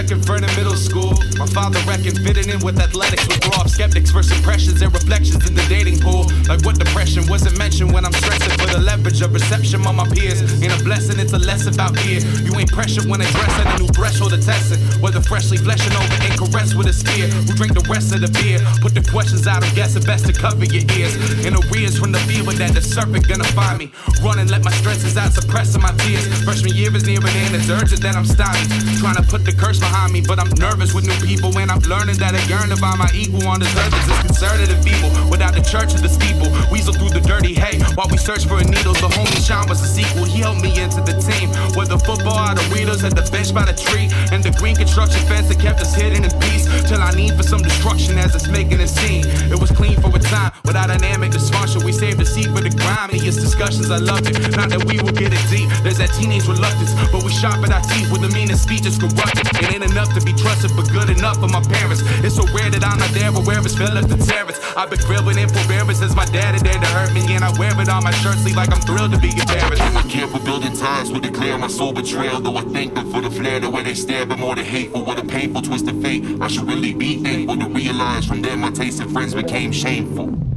second Vernon Middle School. My father reckoned fitting in with athletics would throw off skeptics first impressions and reflections in the dating pool. Like what depression wasn't Ain't a blessing, it's a lesson about fear. You ain't pressured when addressing a new threshold of testing. Whether freshly fleshing over and caressed with a spear. Who drink the rest of the beer? Put the questions out, I'm guessing best to cover your ears. In arrears from the fever that the serpent gonna find me. Running, let my stresses out, suppressing my tears. Freshman year is nearing and it's urgent that I'm stymied. Trying to put the curse behind me, but I'm nervous with new people. And I'm learning that I yearn to find my equal on the surface. It's and feeble. Without the church of the steeple, weasel through the dirty hay. While we search for a needle, the homie readers at the bench by the tree. And the green construction fence that kept us hidden in peace. Till I need for some destruction as it's making a scene. It was clean for a time, without dynamic dysfunction. We saved the seed for the grimiest discussions. I loved it. Not that we will get it deep. There's that teenage reluctance, but we sharpen our teeth with the meanest speeches corrupted. It ain't enough to be trusted, but good enough for my parents. It's so rare that I'm not there, but where it's fell at the terrace. I've been grilling in forbearance as my daddy there to hurt me, and I wear it on my shirt sleeve like I'm thrilled to be embarrassed. I care for building ties the clear my soul betrayal. Though I thank them for the flair, the way they stare, but more the hateful, what a painful twist of fate. I should really be thankful to realize from there my taste in friends became shameful.